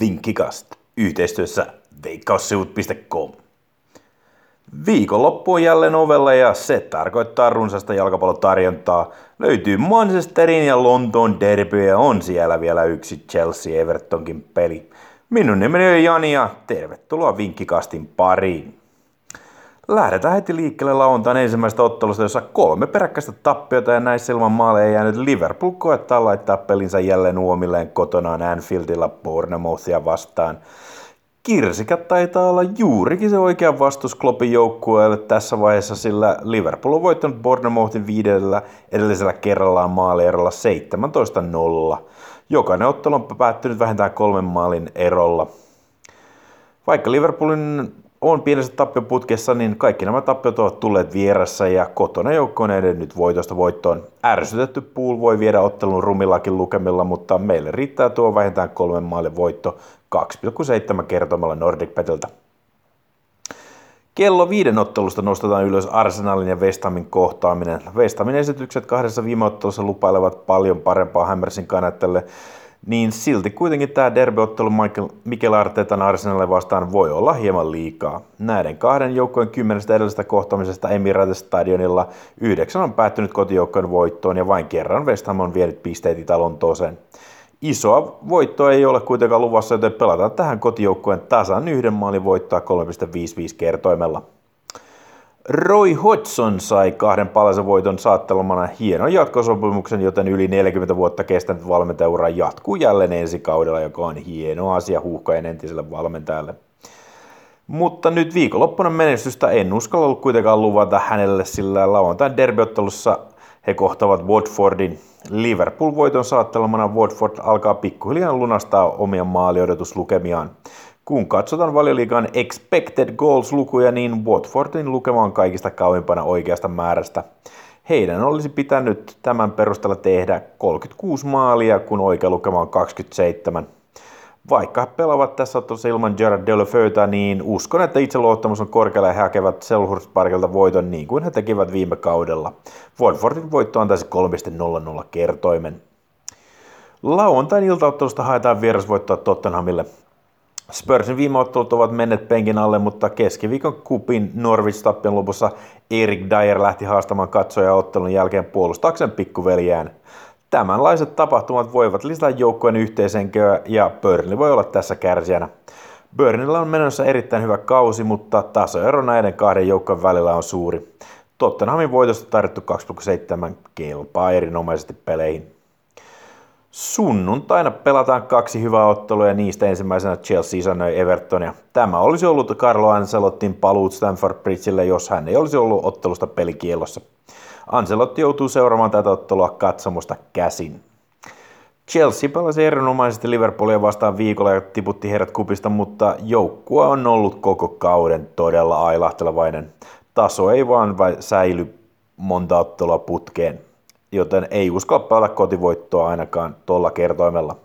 Vinkkikast yhteistyössä veikkaussivut.com. Viikonloppu on jälleen ovella ja se tarkoittaa runsasta jalkapallotarjontaa. Löytyy Manchesterin ja Lontoon derby ja on siellä vielä yksi Chelsea Evertonkin peli. Minun nimeni on Jani ja tervetuloa Vinkkikastin pariin. Lähdetään heti liikkeelle lauantain ensimmäistä ottelusta, jossa kolme peräkkäistä tappiota ja näissä ilman maaleja jäänyt Liverpool koettaa laittaa pelinsä jälleen uomilleen kotonaan Anfieldilla Bournemouthia vastaan. Kirsikat taitaa olla juurikin se oikea vastus Kloppin joukkueelle tässä vaiheessa, sillä Liverpool on voittanut Bournemouthin viidellä edellisellä kerrallaan maalierolla 17-0. Jokainen ottelu on päättynyt vähintään kolmen maalin erolla. Vaikka Liverpoolin on pienessä tappioputkessa, niin kaikki nämä tappiot ovat tulleet vieressä ja kotona joukko on edennyt voitosta voittoon. Ärsytetty pool voi viedä ottelun rumillakin lukemilla, mutta meille riittää tuo vähintään kolmen maalin voitto 2,7 kertomalla Nordic Petiltä. Kello viiden ottelusta nostetaan ylös Arsenalin ja West kohtaaminen. West Hamin esitykset kahdessa viime ottelussa lupailevat paljon parempaa Hammersin kannattajalle, niin silti kuitenkin tämä derbyottelu Michael, Mikel Artetan Arsenalle vastaan voi olla hieman liikaa. Näiden kahden joukkojen kymmenestä edellisestä kohtaamisesta Emirates Stadionilla yhdeksän on päättynyt kotijoukkojen voittoon ja vain kerran West Ham on vienyt pisteet Itä-Lontooseen. Isoa voittoa ei ole kuitenkaan luvassa, joten pelataan tähän kotijoukkojen tasan yhden maalin voittoa 3,55 kertoimella. Roy Hodgson sai kahden palasen voiton saattelemana hienon jatkosopimuksen, joten yli 40 vuotta kestänyt valmentajaura jatkuu jälleen ensi kaudella, joka on hieno asia huuhkajan entiselle valmentajalle. Mutta nyt viikonloppuna menestystä en uskalla ollut kuitenkaan luvata hänelle, sillä lauantain derbyottelussa he kohtavat Watfordin. Liverpool-voiton saattelemana Watford alkaa pikkuhiljaa lunastaa omia maaliodotuslukemiaan. Kun katsotaan valioliikan expected goals-lukuja, niin Watfordin lukema on kaikista kauimpana oikeasta määrästä. Heidän olisi pitänyt tämän perusteella tehdä 36 maalia, kun oikea lukema on 27. Vaikka he pelaavat tässä ottelussa ilman Gerard Delefeuta, niin uskon, että itseluottamus on korkealla ja he hakevat Selhurst Parkilta voiton niin kuin he tekivät viime kaudella. Watfordin voitto antaisi 3,00 kertoimen. Lauantain iltaottelusta haetaan vierasvoittoa Tottenhamille. Spursin viime ottelut ovat menneet penkin alle, mutta keskiviikon kupin Norwich-tappion lopussa Erik Dyer lähti haastamaan katsoja ottelun jälkeen puolustaakseen pikkuveljään. Tämänlaiset tapahtumat voivat lisätä joukkojen yhteisenköä ja Burnley voi olla tässä kärsijänä. Burnleyllä on menossa erittäin hyvä kausi, mutta tasoero näiden kahden joukkojen välillä on suuri. Tottenhamin voitosta tarjottu 2,7 kelpaa erinomaisesti peleihin. Sunnuntaina pelataan kaksi hyvää ottelua ja niistä ensimmäisenä Chelsea isännöi Evertonia. Tämä olisi ollut Carlo Ancelottin paluut Stanford Bridgelle, jos hän ei olisi ollut ottelusta pelikielossa. Ancelotti joutuu seuraamaan tätä ottelua katsomusta käsin. Chelsea pelasi erinomaisesti Liverpoolia vastaan viikolla ja tiputti heidät kupista, mutta joukkue on ollut koko kauden todella ailahtelevainen. Taso ei vaan säily monta ottelua putkeen joten ei uskalla pelata kotivoittoa ainakaan tuolla kertoimella.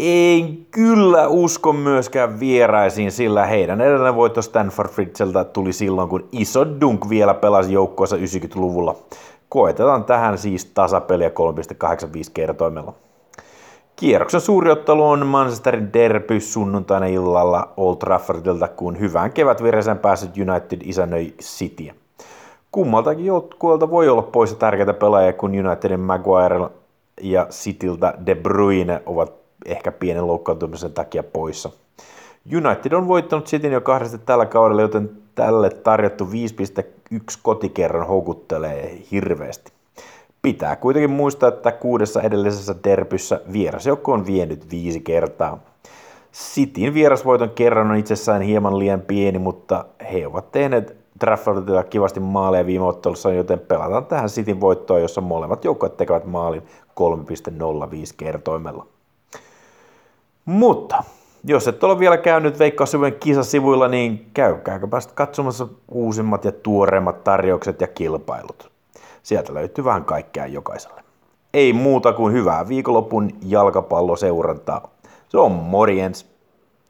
En kyllä usko myöskään vieraisiin, sillä heidän edellinen voitto Stanford Fritzeltä tuli silloin, kun iso Dunk vielä pelasi joukkoissa 90-luvulla. Koetetaan tähän siis tasapeliä 3,85 kertoimella. Kierroksen suuri ottelu on Manchesterin derby sunnuntaina illalla Old Traffordilta, kun hyvään kevätvireeseen päässyt United isännöi Cityä. Kummaltakin joukkueelta voi olla poissa tärkeitä pelaajia, kun Unitedin Maguire ja Cityltä De Bruyne ovat ehkä pienen loukkaantumisen takia poissa. United on voittanut Cityn jo kahdesti tällä kaudella, joten tälle tarjottu 5,1 kotikerran houkuttelee hirveästi. Pitää kuitenkin muistaa, että kuudessa edellisessä derbyssä vierasjoukko on vienyt viisi kertaa. Cityn vierasvoiton kerran on itsessään hieman liian pieni, mutta he ovat tehneet Traffordilla kivasti maaleja viime ottelussa, joten pelataan tähän Cityn voittoon, jossa molemmat joukkueet tekevät maalin 3,05 kertoimella. Mutta jos et ole vielä käynyt Veikkaussivujen kisasivuilla, niin käykääkö päästä katsomassa uusimmat ja tuoreimmat tarjoukset ja kilpailut. Sieltä löytyy vähän kaikkea jokaiselle. Ei muuta kuin hyvää viikonlopun jalkapalloseurantaa. Se on morjens!